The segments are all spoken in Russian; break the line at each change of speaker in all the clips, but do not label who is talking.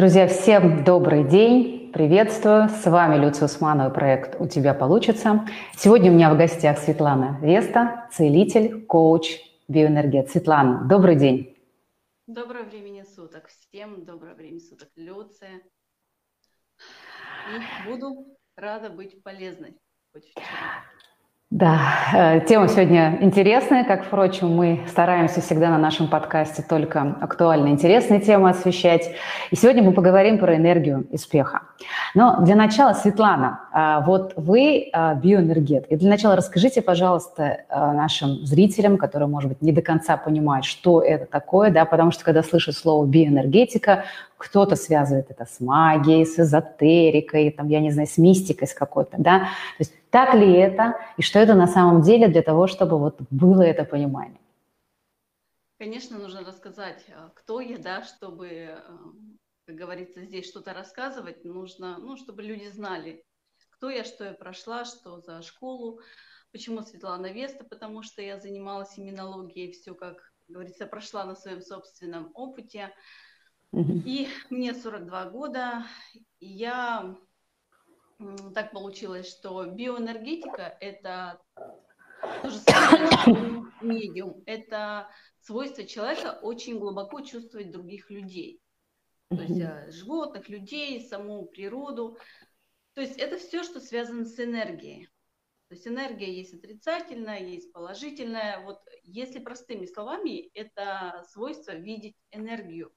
Друзья, всем добрый день, приветствую. С вами Люция Усманова, проект «У тебя получится». Сегодня у меня в гостях Светлана Веста, целитель, коуч, биоэнергет. Светлана, добрый день.
Доброго времени суток. Всем доброго времени суток, Люция. И буду рада быть полезной. Хоть в чем.
Да, э, тема сегодня интересная, как, впрочем, мы стараемся всегда на нашем подкасте только актуальные, интересные темы освещать. И сегодня мы поговорим про энергию успеха. Но для начала, Светлана, а, вот вы а, биоэнергет. И для начала расскажите, пожалуйста, нашим зрителям, которые, может быть, не до конца понимают, что это такое, да, потому что когда слышат слово биоэнергетика, кто-то связывает это с магией, с эзотерикой, там, я не знаю, с мистикой с какой-то, да. То есть так ли это, и что это на самом деле для того, чтобы вот было это понимание?
Конечно, нужно рассказать, кто я, да, чтобы как говорится, здесь что-то рассказывать, нужно, ну, чтобы люди знали, кто я, что я прошла, что за школу, почему Светлана Веста, потому что я занималась иммунологией, все, как говорится, прошла на своем собственном опыте. И мне 42 года, и я так получилось, что биоэнергетика – это то же самое, что медиум. Это свойство человека очень глубоко чувствовать других людей то есть а, животных, людей, саму природу. То есть это все, что связано с энергией. То есть энергия есть отрицательная, есть положительная. Вот если простыми словами, это свойство видеть энергию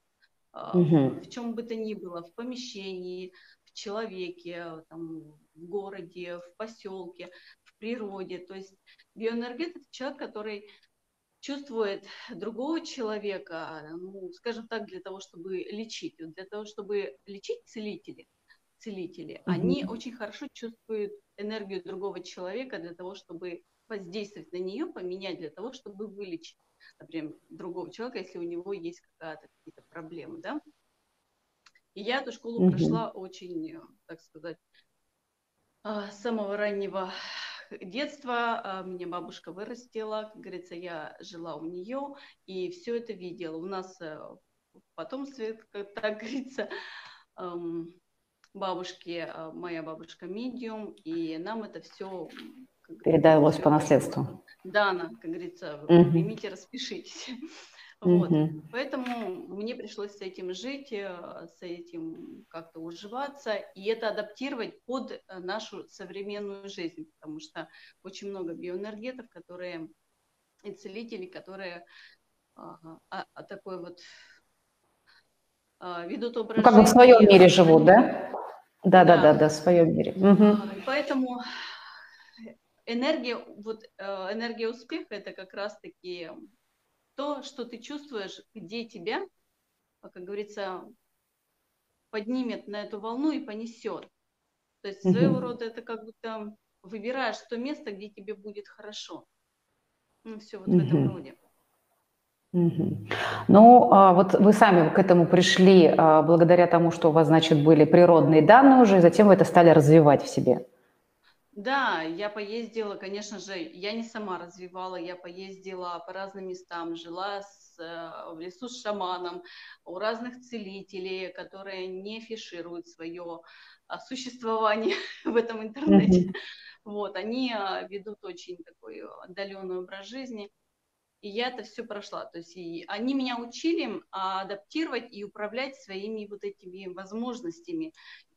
угу. в чем бы то ни было, в помещении, в человеке, там, в городе, в поселке, в природе. То есть биоэнергет это человек, который чувствует другого человека, ну, скажем так, для того, чтобы лечить. Для того, чтобы лечить целители, целители, mm-hmm. они очень хорошо чувствуют энергию другого человека для того, чтобы воздействовать на нее, поменять для того, чтобы вылечить, например, другого человека, если у него есть какая-то какие-то проблемы, да. И я эту школу mm-hmm. прошла очень, так сказать, а, с самого раннего детства а, меня бабушка вырастила, как говорится, я жила у нее и все это видела. У нас э, в потомстве, как так говорится, бабушки, а, моя бабушка медиум, и нам это все
передалось по наследству.
Да, она, как говорится, угу. примите, распишитесь. Вот. Угу. Поэтому мне пришлось с этим жить, э, с этим как-то уживаться и это адаптировать под э, нашу современную жизнь, потому что очень много биоэнергетов, которые и целителей, которые а, а, такой вот а, ведут образ ну,
как бы в своем мире живут, да? Да, да, да, да, в своем мире. Угу.
Поэтому энергия, вот э, энергия успеха это как раз-таки то, что ты чувствуешь, где тебя, как говорится, поднимет на эту волну и понесет. То есть своего рода это как будто выбираешь то место, где тебе будет хорошо. Ну, все вот в этом роде.
Ну, а вот вы сами к этому пришли а, благодаря тому, что у вас, значит, были природные данные уже, и затем вы это стали развивать в себе.
Да, я поездила, конечно же, я не сама развивала, я поездила по разным местам, жила с, э, в лесу с шаманом, у разных целителей, которые не афишируют свое а, существование в этом интернете. Mm-hmm. Вот, они а, ведут очень такой отдаленный образ жизни. И я это все прошла. То есть и они меня учили адаптировать и управлять своими вот этими возможностями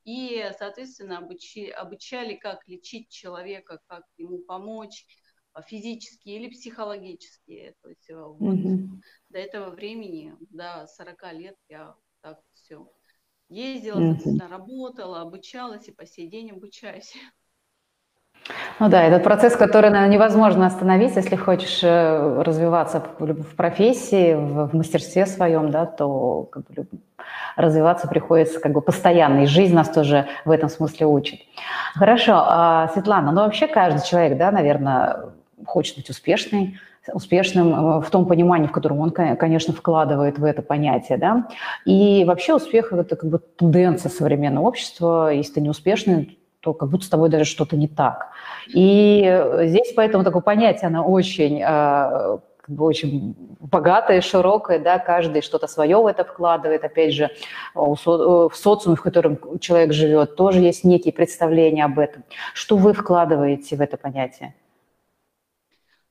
и, соответственно, обучи, обучали, как лечить человека, как ему помочь а, физически или психологически. То есть mm-hmm. вот до этого времени, до 40 лет я так все ездила, mm-hmm. соответственно, работала, обучалась и по сей день обучаюсь.
Ну да, этот процесс, который, наверное, невозможно остановить, если хочешь э, развиваться в профессии, в мастерстве своем, да, то как бы, развиваться приходится как бы постоянно, и жизнь нас тоже в этом смысле учит. Хорошо, а, Светлана, ну вообще каждый человек, да, наверное, хочет быть успешной, успешным э, в том понимании, в котором он, конечно, вкладывает в это понятие, да. И вообще успех – это как бы тенденция современного общества. Если ты не успешный, то как будто с тобой даже что-то не так. И здесь поэтому такое понятие, оно очень, э, как бы очень богатое, широкое, да, каждый что-то свое в это вкладывает. Опять же, в социуме, в котором человек живет, тоже есть некие представления об этом. Что вы вкладываете в это понятие?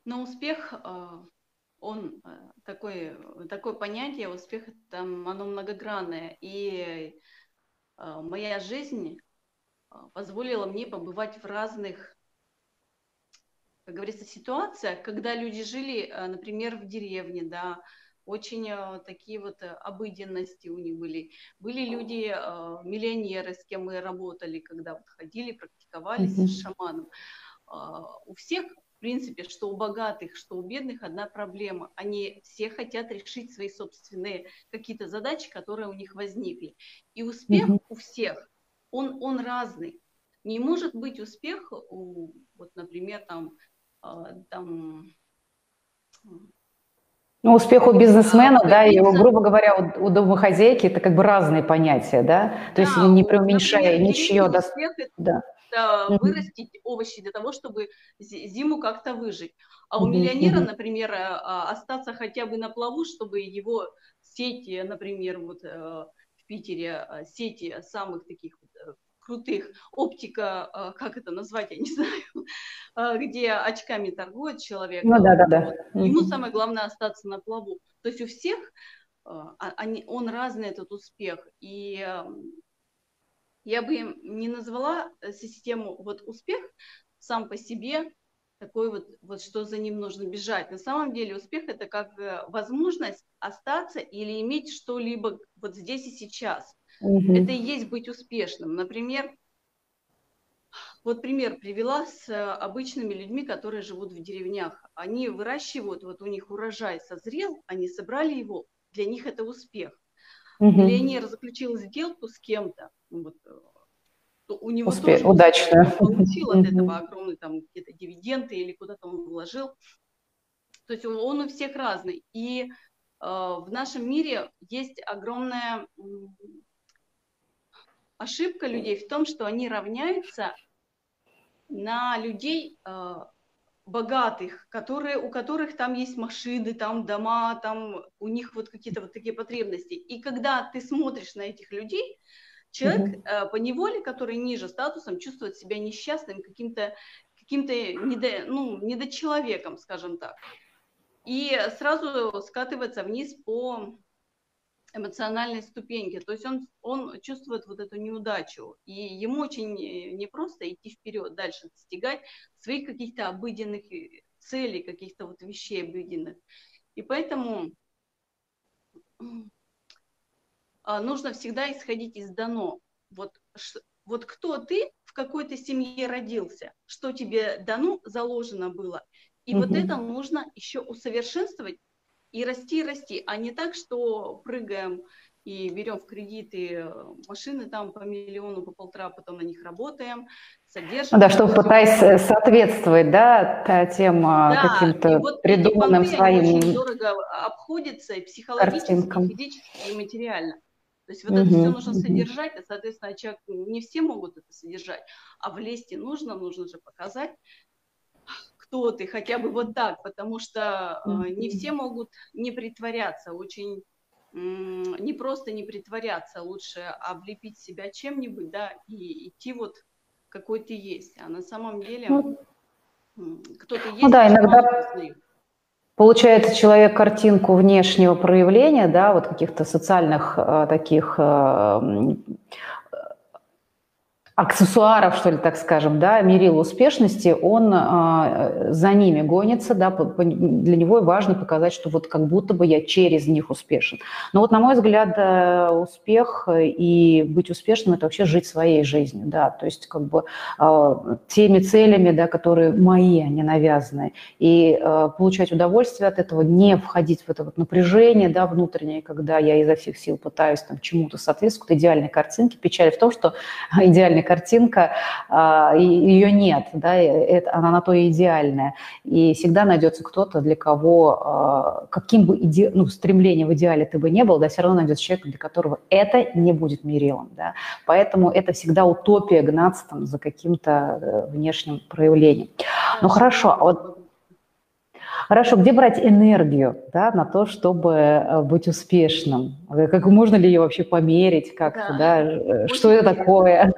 Но успех, он такое, такое понятие, успех, там, оно многогранное. И моя жизнь позволила мне побывать в разных как говорится, ситуация, когда люди жили, э, например, в деревне, да, очень э, такие вот э, обыденности у них были. Были люди, миллионеры, с кем мы работали, когда вот ходили, практиковались mm-hmm. с шаманом. У всех, в принципе, что у богатых, что у бедных одна проблема. Они все хотят решить свои собственные какие-то задачи, которые у них возникли. И успех mm-hmm. у всех, он, он разный. Не может быть успех у, вот, например, там а, там...
Ну, успех у бизнесмена, да, да и, грубо говоря, у, у домохозяйки это как бы разные понятия, да? То да, есть не преуменьшая ничье. Да,
да. Это вырастить овощи для того, чтобы зиму как-то выжить. А у миллионера, например, а, остаться хотя бы на плаву, чтобы его сети, например, вот э, в Питере сети самых таких э, крутых, оптика, а, как это назвать, я не знаю, а, где очками торгует человек.
Ну да, да, да.
Ему самое главное остаться на плаву. То есть у всех а, они, он разный, этот успех. И я бы не назвала э, систему вот успех сам по себе такой вот, вот что за ним нужно бежать. На самом деле успех это как э, возможность остаться или иметь что-либо вот здесь и сейчас. Угу. Это и есть быть успешным. Например, вот пример привела с э, обычными людьми, которые живут в деревнях. Они выращивают, вот у них урожай созрел, они собрали его, для них это успех. Угу. Миллионер заключил сделку с кем-то, ну вот, э, у него
Успе... тоже удачно.
Он получил от этого огромные там какие-то дивиденды или куда-то он вложил. То есть он, он у всех разный. И э, в нашем мире есть огромная ошибка людей в том, что они равняются на людей э, богатых, которые, у которых там есть машины, там дома, там у них вот какие-то вот такие потребности. И когда ты смотришь на этих людей, человек mm-hmm. э, по неволе, который ниже статусом, чувствует себя несчастным, каким-то каким-то недо, ну, недочеловеком, скажем так. И сразу скатывается вниз по эмоциональной ступеньки. То есть он, он чувствует вот эту неудачу. И ему очень непросто идти вперед, дальше достигать своих каких-то обыденных целей, каких-то вот вещей обыденных. И поэтому а, нужно всегда исходить из дано. Вот, вот кто ты, в какой-то семье родился, что тебе дано, заложено было. И угу. вот это нужно еще усовершенствовать и расти, расти, а не так, что прыгаем и берем в кредиты э, машины там по миллиону, по полтора, потом на них работаем,
содержим. Да, чтобы пытаясь э, соответствовать, да, тем а, да, каким-то вот придуманным своим
очень дорого обходится и психологически, картинкам. и физически, и материально. То есть вот угу, это все нужно угу. содержать, и, соответственно, человек, не все могут это содержать, а влезть и нужно, нужно же показать, кто ты, хотя бы вот так, потому что э, не все могут не притворяться, очень не просто не притворяться, лучше облепить себя чем-нибудь, да, и идти вот какой ты есть, а на самом деле ну, кто-то есть.
Ну да, иногда получается человек картинку внешнего проявления, да, вот каких-то социальных э, таких э, аксессуаров, что ли, так скажем, да, мерил успешности, он э, за ними гонится, да, для него важно показать, что вот как будто бы я через них успешен. Но вот, на мой взгляд, э, успех и быть успешным – это вообще жить своей жизнью, да, то есть как бы э, теми целями, да, которые мои, а не навязанные, и э, получать удовольствие от этого, не входить в это вот напряжение, да, внутреннее, когда я изо всех сил пытаюсь там чему-то соответствовать, идеальной картинке. Печаль в том, что идеальной картинка, а, ее нет, да, это, она на то и идеальная. И всегда найдется кто-то, для кого, а, каким бы иде, ну, стремлением в идеале ты бы не был, да, все равно найдется человек, для которого это не будет мерилом, да. Поэтому это всегда утопия гнаться там за каким-то э, внешним проявлением. Ну хорошо, а вот Хорошо, где брать энергию да, на то, чтобы э, быть успешным? Как можно ли ее вообще померить как-то, да, да? Э, что это такое?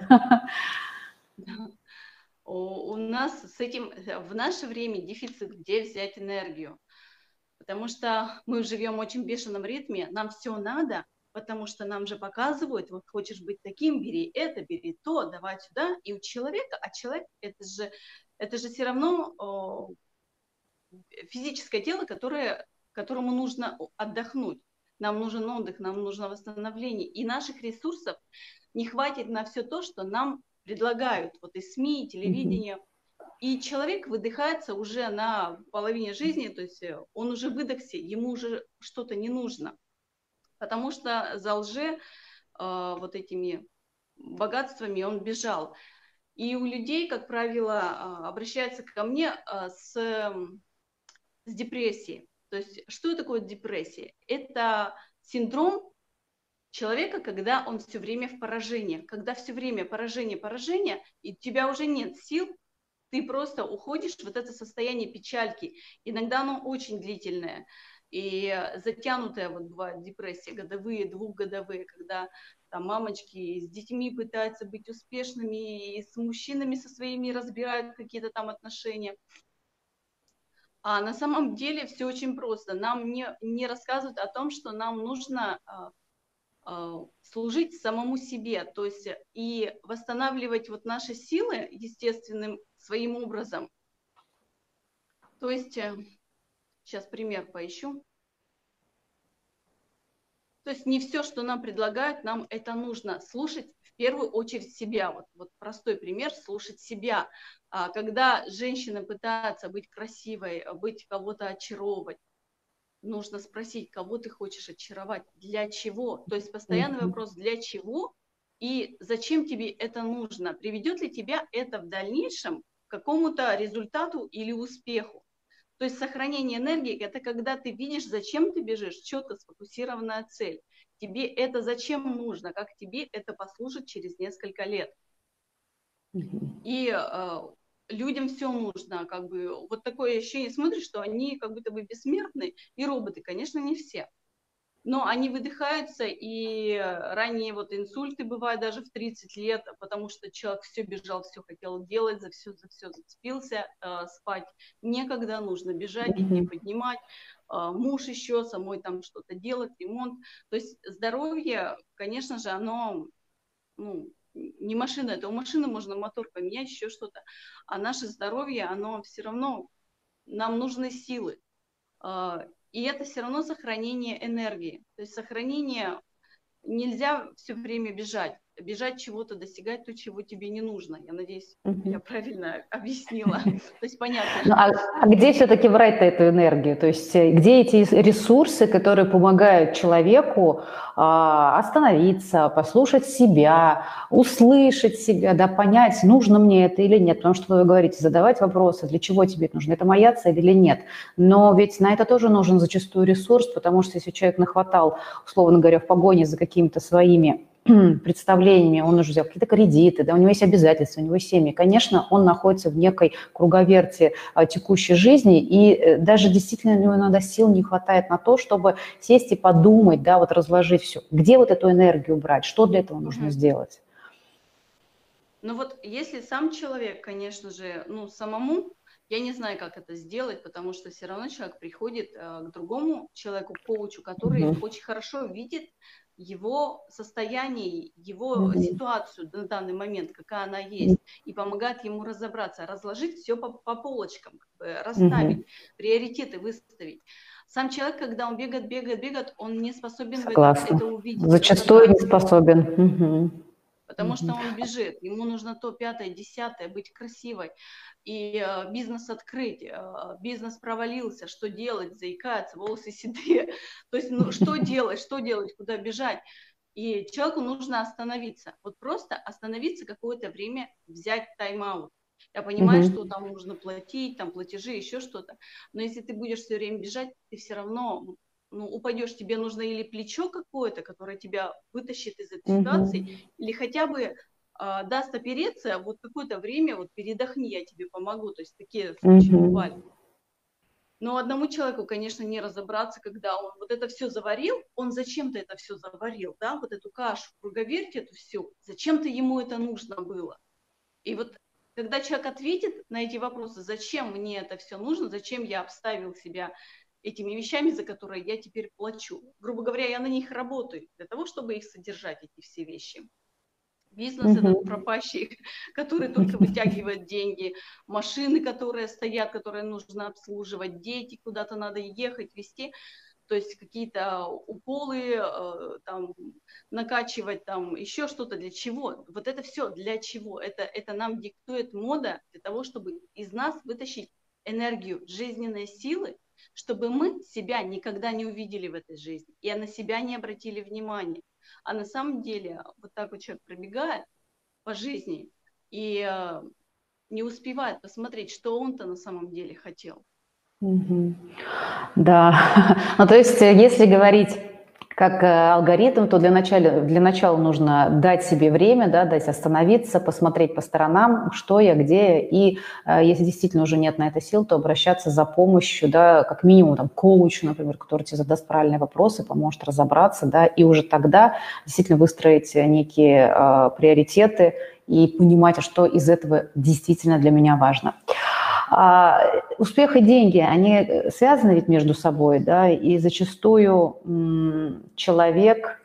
У нас с этим в наше время дефицит, где взять энергию. Потому что мы живем в очень бешеном ритме, нам все надо, потому что нам же показывают, вот хочешь быть таким, бери это, бери то, давай сюда. И у человека, а человек это же, это же все равно физическое тело, которое, которому нужно отдохнуть. Нам нужен отдых, нам нужно восстановление. И наших ресурсов не хватит на все то, что нам предлагают вот и СМИ, и телевидение. И человек выдыхается уже на половине жизни, то есть он уже выдохся, ему уже что-то не нужно потому что за лже э, вот этими богатствами он бежал. И у людей, как правило, э, обращаются ко мне э, с, с депрессией. То есть что такое депрессия? Это синдром человека, когда он все время в поражении. Когда все время поражение, поражение, и у тебя уже нет сил, ты просто уходишь в вот это состояние печальки. Иногда оно очень длительное. И затянутая вот бывает депрессия, годовые, двухгодовые, когда там мамочки с детьми пытаются быть успешными, и с мужчинами со своими разбирают какие-то там отношения. А на самом деле все очень просто. Нам не, не рассказывают о том, что нам нужно а, а, служить самому себе, то есть и восстанавливать вот наши силы естественным своим образом. То есть э, Сейчас пример поищу. То есть не все, что нам предлагают, нам это нужно слушать в первую очередь себя. Вот, вот простой пример, слушать себя. А, когда женщина пытается быть красивой, быть кого-то очаровывать, нужно спросить, кого ты хочешь очаровать, для чего. То есть постоянный вопрос, для чего и зачем тебе это нужно. Приведет ли тебя это в дальнейшем к какому-то результату или успеху. То есть сохранение энергии – это когда ты видишь, зачем ты бежишь, четко сфокусированная цель. Тебе это зачем нужно, как тебе это послужит через несколько лет. И э, людям все нужно, как бы вот такое ощущение, смотришь, что они как будто бы бессмертны, и роботы, конечно, не все но они выдыхаются, и ранние вот инсульты бывают даже в 30 лет, потому что человек все бежал, все хотел делать, за все, за все зацепился, э, спать некогда, нужно бежать, идти поднимать, э, муж еще, самой там что-то делать, ремонт. То есть здоровье, конечно же, оно ну, не машина, это у машины можно мотор поменять, еще что-то, а наше здоровье, оно все равно, нам нужны силы. А, и это все равно сохранение энергии. То есть сохранение нельзя все время бежать бежать чего-то, достигать то, чего тебе не нужно. Я надеюсь, угу. я правильно объяснила. То есть понятно.
Ну, а, а где все-таки брать эту энергию? То есть э, где эти ресурсы, которые помогают человеку а, остановиться, послушать себя, услышать себя, да, понять, нужно мне это или нет? Потому что вы говорите, задавать вопросы, для чего тебе это нужно, это моя цель или нет? Но ведь на это тоже нужен зачастую ресурс, потому что если человек нахватал, условно говоря, в погоне за какими-то своими представлениями, он уже взял какие-то кредиты, да, у него есть обязательства, у него есть семьи. Конечно, он находится в некой круговерте а, текущей жизни, и э, даже действительно у него иногда сил не хватает на то, чтобы сесть и подумать, да, вот разложить все. Где вот эту энергию брать, что для этого нужно mm-hmm. сделать?
Ну вот если сам человек, конечно же, ну самому, я не знаю, как это сделать, потому что все равно человек приходит э, к другому человеку, коучу, который mm-hmm. очень хорошо видит его состояние, его mm-hmm. ситуацию на данный момент, какая она есть, и помогает ему разобраться, разложить все по, по полочкам, как бы расставить, mm-hmm. приоритеты выставить. Сам человек, когда он бегает, бегает, бегает, он не способен
Согласна. это увидеть. Зачастую не способен. Mm-hmm
потому mm-hmm. что он бежит, ему нужно то пятое, десятое, быть красивой, и э, бизнес открыть, э, бизнес провалился, что делать, заикается, волосы седые, то есть ну, что делать, что делать, куда бежать, и человеку нужно остановиться, вот просто остановиться какое-то время, взять тайм-аут. Я понимаю, mm-hmm. что там нужно платить, там платежи, еще что-то, но если ты будешь все время бежать, ты все равно ну, упадешь, тебе нужно или плечо какое-то, которое тебя вытащит из этой mm-hmm. ситуации, или хотя бы а, даст опереться, вот какое-то время вот передохни, я тебе помогу. То есть такие случаи mm-hmm. бывали. Но одному человеку, конечно, не разобраться, когда он вот это все заварил, он зачем-то это все заварил, да, вот эту кашу, круговерть эту всю, зачем-то ему это нужно было. И вот когда человек ответит на эти вопросы, зачем мне это все нужно, зачем я обставил себя этими вещами, за которые я теперь плачу. Грубо говоря, я на них работаю для того, чтобы их содержать, эти все вещи. Бизнес uh-huh. этот пропащий, который только вытягивает деньги, машины, которые стоят, которые нужно обслуживать, дети, куда-то надо ехать, везти то есть какие-то уколы, э, там, накачивать, там, еще что-то для чего. Вот это все для чего? Это, это нам диктует мода для того, чтобы из нас вытащить энергию, жизненные силы, чтобы мы себя никогда не увидели в этой жизни и на себя не обратили внимания. А на самом деле вот так вот человек пробегает по жизни и э, не успевает посмотреть, что он-то на самом деле хотел.
Да, ну то есть, э, если говорить как э, алгоритм, то для начала, для начала нужно дать себе время, да, дать остановиться, посмотреть по сторонам, что я, где, и э, если действительно уже нет на это сил, то обращаться за помощью, да, как минимум там, коучу, например, который тебе задаст правильные вопросы, поможет разобраться, да, и уже тогда действительно выстроить некие э, приоритеты и понимать, что из этого действительно для меня важно. А успех и деньги, они э, связаны ведь между собой, да, и зачастую человек,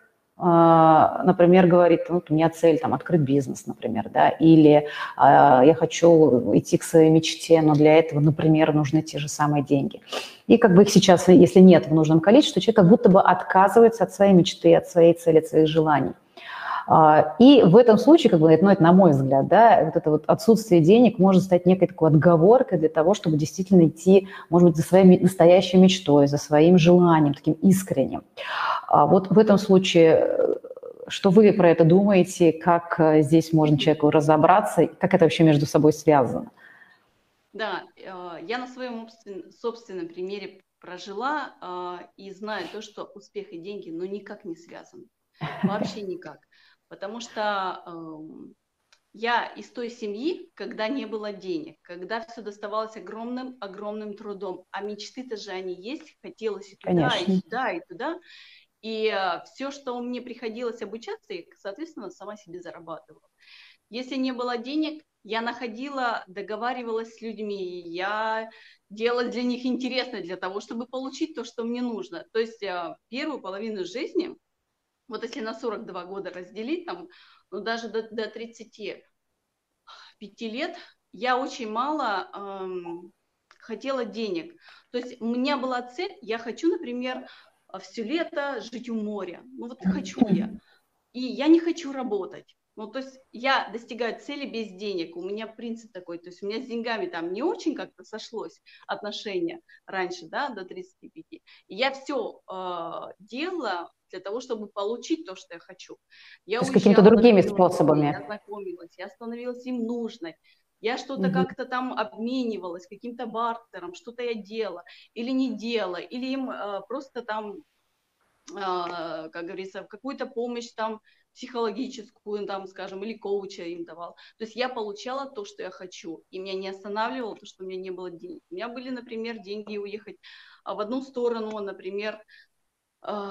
а, например, говорит, ну, у меня цель там открыть бизнес, например, да, или а, я хочу идти к своей мечте, но для этого, например, нужны те же самые деньги. И как бы их сейчас, если нет в нужном количестве, человек как будто бы отказывается от своей мечты, от своей цели, от своих желаний. А, и в этом случае, как бы, ну, это на мой взгляд, да, вот это вот отсутствие денег может стать некой такой отговоркой для того, чтобы действительно идти, может быть, за своей настоящей мечтой, за своим желанием, таким искренним. А вот в этом случае что вы про это думаете, как э, здесь можно человеку разобраться, как это вообще между собой связано?
Да, э, я на своем собственном примере прожила и знаю то, что успех и деньги, ну, никак не связаны. Вообще никак. Потому что э, я из той семьи, когда не было денег, когда все доставалось огромным, огромным трудом, а мечты-то же они есть, хотелось и туда, Конечно. и сюда, и туда. И э, все, что мне приходилось обучаться, я, соответственно, сама себе зарабатывала. Если не было денег, я находила, договаривалась с людьми, я делала для них интересно для того, чтобы получить то, что мне нужно. То есть э, первую половину жизни вот если на 42 года разделить, там, ну, даже до, до 35 лет, я очень мало эм, хотела денег. То есть у меня была цель, я хочу, например, все лето жить у моря. Ну вот хочу я. И я не хочу работать. Ну, то есть я достигаю цели без денег. У меня принцип такой. То есть у меня с деньгами там не очень как-то сошлось отношения раньше, да, до 35. И я все э, делала для того, чтобы получить то, что я хочу. Я
то есть какими-то другими способами.
Я знакомилась, я становилась им нужной. Я что-то угу. как-то там обменивалась, каким-то бартером, что-то я делала или не делала, или им э, просто там, э, как говорится, какую-то помощь там психологическую, там, скажем, или коуча им давал. То есть я получала то, что я хочу, и меня не останавливало то, что у меня не было денег. У меня были, например, деньги уехать в одну сторону, например, э,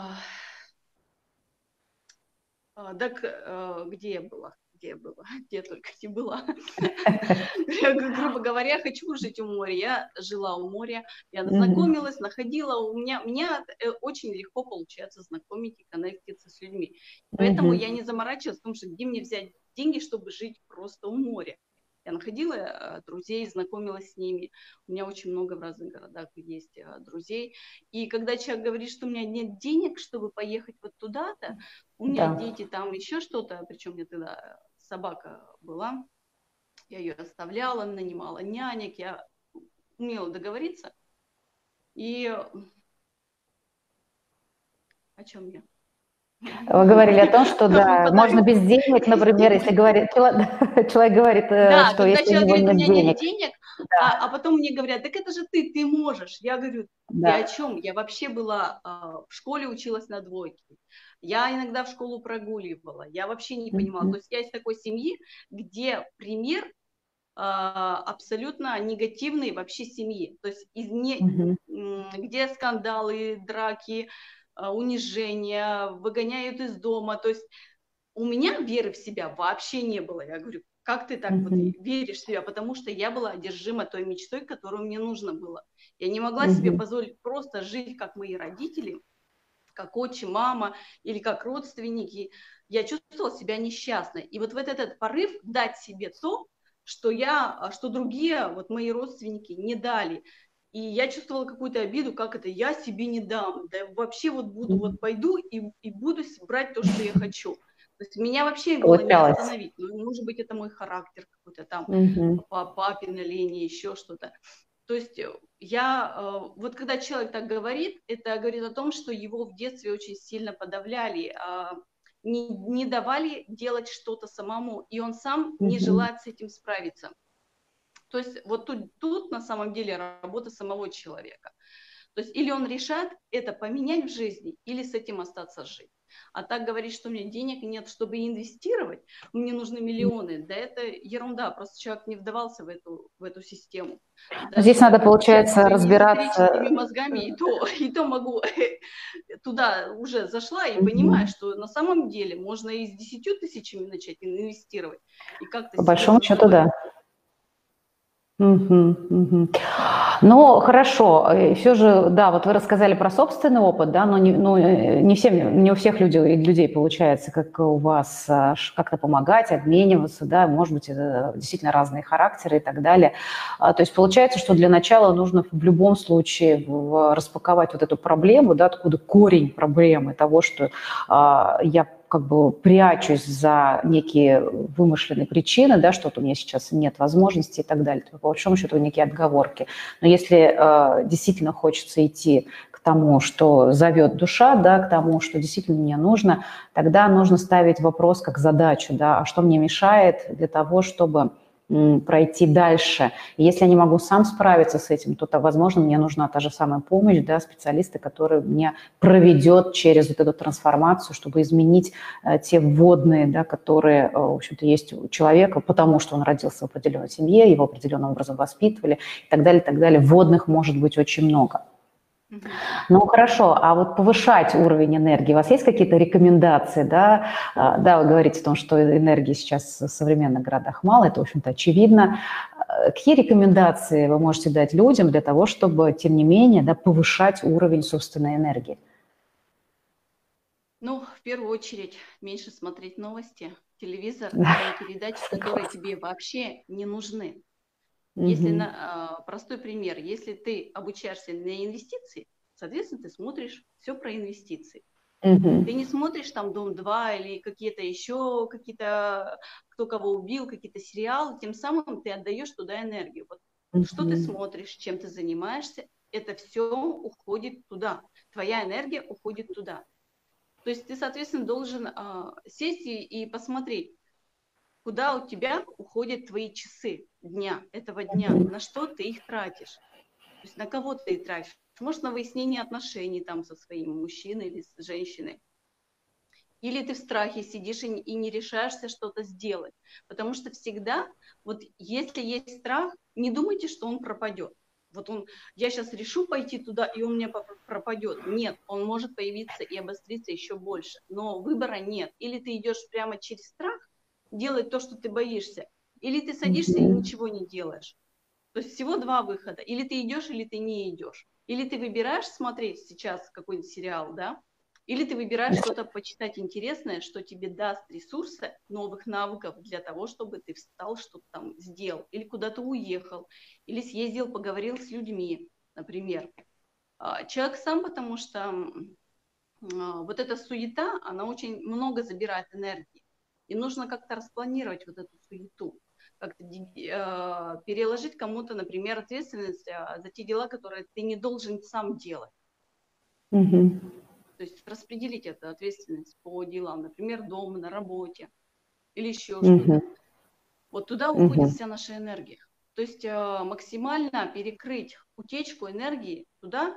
так, э, где я была? где я была, где я только не была. Грубо говоря, хочу жить у моря. Я жила у моря, я знакомилась, находила. У меня, меня э, очень легко получается знакомить и коннектиться с людьми. Поэтому я не заморачивалась в том, что где мне взять деньги, чтобы жить просто у моря. Я находила э, друзей, знакомилась с ними. У меня очень много в разных городах есть э, друзей. И когда человек говорит, что у меня нет денег, чтобы поехать вот туда-то, у меня да. дети там еще что-то, причем мне тогда собака была, я ее оставляла, нанимала нянек, я умела договориться. И о чем я?
Вы говорили о том, что да, можно без денег, например, если говорит, человек говорит, э, да, что если
у него нет денег. Денег да. а, а потом мне говорят, так это же ты, ты можешь. Я говорю, да. ты о чем? Я вообще была а, в школе, училась на двойке. Я иногда в школу прогуливала. Я вообще не понимала. Mm-hmm. То есть я из такой семьи, где пример абсолютно негативной вообще семьи. То есть из не, угу. где скандалы, драки, унижения, выгоняют из дома. То есть у меня веры в себя вообще не было. Я говорю, как ты так mm-hmm. вот веришь в себя? Потому что я была одержима той мечтой, которую мне нужно было. Я не могла mm-hmm. себе позволить просто жить, как мои родители, как отчим, мама или как родственники. Я чувствовала себя несчастной. И вот в этот порыв дать себе то, что я, что другие, вот мои родственники не дали. И я чувствовала какую-то обиду, как это, я себе не дам, да вообще вот буду, вот пойду и, и буду брать то, что я хочу. То есть меня вообще было не остановить. Ну, может быть, это мой характер какой-то там, угу. по папиной линии, еще что-то. То есть э, я, э, вот когда человек так говорит, это говорит о том, что его в детстве очень сильно подавляли, а, не, не давали делать что-то самому, и он сам не желает с этим справиться. То есть вот тут, тут на самом деле работа самого человека. То есть или он решает это поменять в жизни, или с этим остаться жить. А так говорить, что у меня денег нет, чтобы инвестировать, мне нужны миллионы, да это ерунда, просто человек не вдавался в эту, в эту систему.
Даже Здесь надо, получается, разбираться...
мозгами, и то, и то могу туда уже зашла и понимаю, что на самом деле можно и с 10 тысячами начать инвестировать. И
как-то По большому счету, да. Угу, угу. Ну, хорошо. Все же, да, вот вы рассказали про собственный опыт, да, но не, ну, не, всем, не у всех людей, людей получается, как у вас, а, как-то помогать, обмениваться, да, может быть, это действительно разные характеры и так далее. А, то есть получается, что для начала нужно в любом случае распаковать вот эту проблему, да, откуда корень проблемы того, что а, я как бы прячусь за некие вымышленные причины, да, что-то у меня сейчас нет возможности и так далее. То, по большому счету, некие отговорки. Но если э, действительно хочется идти к тому, что зовет душа, да, к тому, что действительно мне нужно, тогда нужно ставить вопрос как задачу, да, а что мне мешает для того, чтобы пройти дальше. Если я не могу сам справиться с этим, то, возможно, мне нужна та же самая помощь, да, специалиста, который мне проведет через вот эту трансформацию, чтобы изменить э, те вводные, да, которые, э, в общем-то, есть у человека, потому что он родился в определенной семье, его определенным образом воспитывали и так далее, и так далее. Вводных может быть очень много. Ну хорошо, а вот повышать уровень энергии, у вас есть какие-то рекомендации, да? А, да, вы говорите о том, что энергии сейчас в современных городах мало, это, в общем-то, очевидно. А, какие рекомендации вы можете дать людям для того, чтобы, тем не менее, да, повышать уровень собственной энергии?
Ну, в первую очередь, меньше смотреть новости, телевизор, да. передачи, которые тебе вообще не нужны. Если на, э, простой пример, если ты обучаешься на инвестиции, соответственно, ты смотришь все про инвестиции. Угу. Ты не смотришь там Дом 2 или какие-то еще, какие-то, кто кого убил, какие-то сериалы, тем самым ты отдаешь туда энергию. Вот угу. что ты смотришь, чем ты занимаешься, это все уходит туда. Твоя энергия уходит туда. То есть ты, соответственно, должен э, сесть и, и посмотреть, куда у тебя уходят твои часы дня, этого дня, на что ты их тратишь. То есть на кого ты их тратишь. Может, на выяснение отношений там со своим мужчиной или с женщиной. Или ты в страхе сидишь и, и не решаешься что-то сделать. Потому что всегда, вот если есть страх, не думайте, что он пропадет. Вот он, я сейчас решу пойти туда, и он мне пропадет. Нет, он может появиться и обостриться еще больше. Но выбора нет. Или ты идешь прямо через страх, делать то, что ты боишься, или ты садишься и ничего не делаешь. То есть всего два выхода. Или ты идешь, или ты не идешь. Или ты выбираешь смотреть сейчас какой-нибудь сериал, да, или ты выбираешь что-то почитать интересное, что тебе даст ресурсы, новых навыков для того, чтобы ты встал, что-то там сделал, или куда-то уехал, или съездил, поговорил с людьми, например. А, человек сам, потому что а, вот эта суета, она очень много забирает энергии. И нужно как-то распланировать вот эту суету, как-то э, переложить кому-то, например, ответственность э, за те дела, которые ты не должен сам делать. Угу. То есть распределить эту ответственность по делам, например, дома, на работе или еще угу. что-то. Вот туда уходит угу. вся наша энергия. То есть э, максимально перекрыть утечку энергии туда,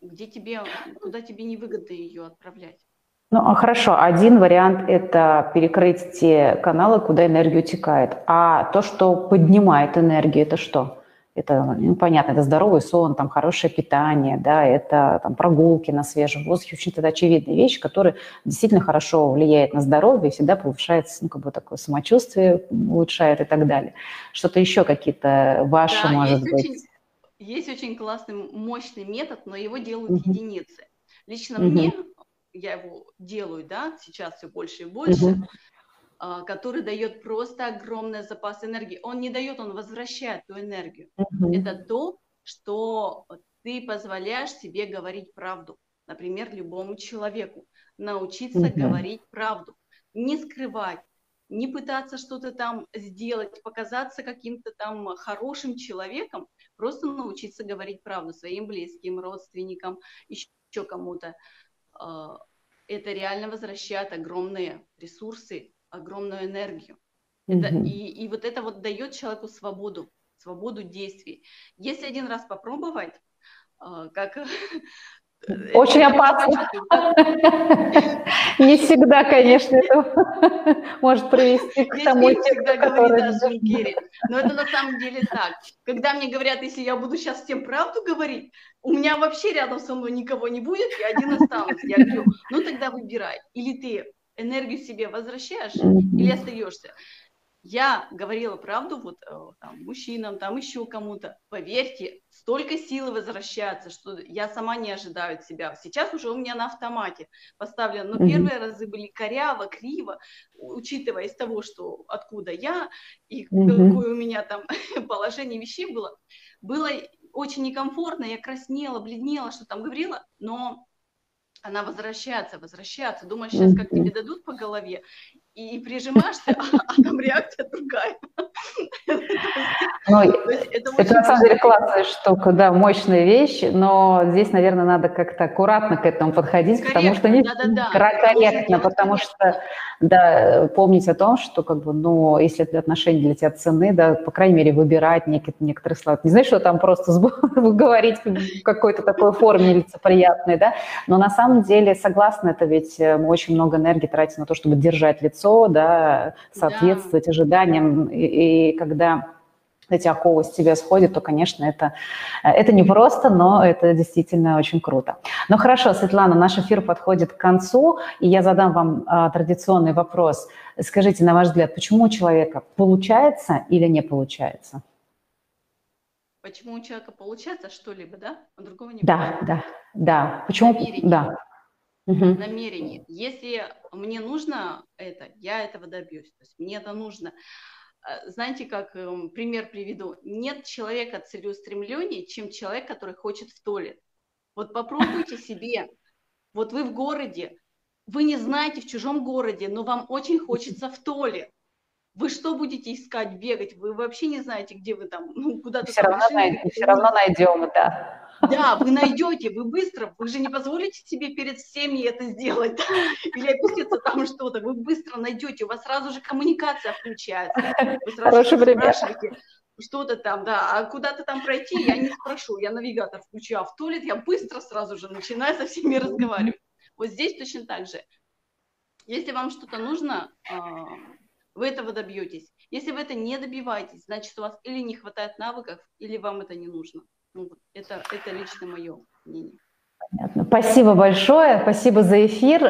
где тебе, куда тебе невыгодно ее отправлять.
Ну, а хорошо. Один вариант – это перекрыть те каналы, куда энергия утекает. А то, что поднимает энергию, это что? Это, ну, понятно, это здоровый сон, там, хорошее питание, да, это там, прогулки на свежем воздухе. Очень тогда очевидные вещи, которые действительно хорошо влияют на здоровье всегда повышает ну, как бы такое самочувствие, улучшает и так далее. Что-то еще какие-то ваши, да, может
есть
быть?
Очень, есть очень классный, мощный метод, но его делают угу. единицы. Лично угу. мне, я его делаю, да, сейчас все больше и больше, угу а, который дает просто огромный запас энергии. Он не дает, он возвращает ту энергию. Mm-hmm. Это то, что ты позволяешь себе говорить правду. Например, любому человеку. Научиться mm-hmm. говорить правду. Не скрывать, не пытаться что-то там сделать, показаться каким-то там хорошим человеком, просто научиться говорить правду своим близким, родственникам, еще кому-то. А, это реально возвращает огромные ресурсы огромную энергию. Это, mm-hmm. и, и вот это вот дает человеку свободу, свободу действий. Если один раз попробовать, а, как
очень опасно. Не всегда, конечно, это может привести к тому
всегда говорит. Но это на самом деле так. Когда мне говорят, если я буду сейчас всем правду говорить, у меня вообще рядом со мной никого не будет, я один останусь. Я говорю, ну тогда выбирай. Или ты энергию себе возвращаешь или остаешься. Я говорила правду вот э, там, мужчинам, там еще кому-то. Поверьте, столько силы возвращается, что я сама не ожидаю от себя. Сейчас уже у меня на автомате поставлено, но mm-hmm. первые разы были коряво, криво, учитывая из того, что откуда я и mm-hmm. какое у меня там положение вещей было. Было очень некомфортно, я краснела, бледнела, что там говорила, но она возвращается, возвращается. Думаешь, сейчас как тебе дадут по голове, и, прижимаешься, а, а там реакция другая.
Ну, это на самом деле классная штука, да, мощная вещь, но здесь, наверное, надо как-то аккуратно к этому подходить, потому что не корректно, потому что, да, помнить о том, что, как бы, ну, если это отношения для тебя цены, да, по крайней мере, выбирать некоторые слова. Не знаешь, что там просто говорить в какой-то такой форме лицеприятной, да, но на самом деле, согласна, это ведь э, мы очень много энергии тратим на то, чтобы держать лицо, лицо, да, соответствовать да. ожиданиям. И, и когда эти оковы с тебя сходят, то, конечно, это, это не просто, но это действительно очень круто. Ну хорошо, Светлана, наш эфир подходит к концу, и я задам вам а, традиционный вопрос. Скажите, на ваш взгляд, почему у человека получается или не получается?
Почему у человека получается что-либо, да?
А другого не Да, да, да. Почему? Намерение. Да.
Угу. Намерение. Если мне нужно это, я этого добьюсь. То есть мне это нужно. А, знаете, как эм, пример приведу. Нет человека целеустремленнее, чем человек, который хочет в туалет. Вот попробуйте себе. Вот вы в городе, вы не знаете в чужом городе, но вам очень хочется в туалет. Вы что будете искать, бегать? Вы вообще не знаете, где вы там, ну, куда-то...
Все, равно, найдем, все равно найдем, да.
Да, вы найдете, вы быстро, вы же не позволите себе перед всеми это сделать, да? или опуститься там что-то, вы быстро найдете, у вас сразу же коммуникация включается. Вы сразу спрашиваете, что-то там, да, а куда-то там пройти, я не спрошу, я навигатор включаю, а в туалет я быстро сразу же начинаю со всеми разговаривать. Вот здесь точно так же. Если вам что-то нужно, а, вы этого добьетесь. Если вы это не добиваетесь, значит, у вас или не хватает навыков, или вам это не нужно. Ну, это, это лично мое мнение.
Понятно. Спасибо большое, спасибо за эфир.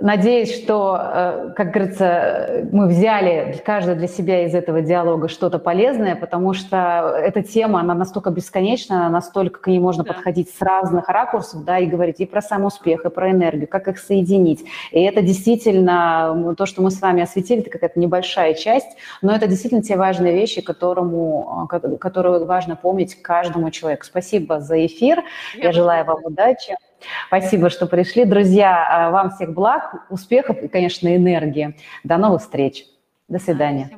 Надеюсь, что, э, как говорится, мы взяли каждый для себя из этого диалога что-то полезное, потому что эта тема, она настолько бесконечна, настолько к ней можно да. подходить с разных ракурсов, да, и говорить и про сам успех, и про энергию, как их соединить. И это действительно, то, что мы с вами осветили, это какая-то небольшая часть, но это действительно те важные вещи, которому, которые важно помнить каждому человеку. Спасибо за эфир. Я, Я желаю вам удачи. Спасибо, что пришли. Друзья, а, вам всех благ, успехов и, конечно, энергии. До новых встреч. До свидания.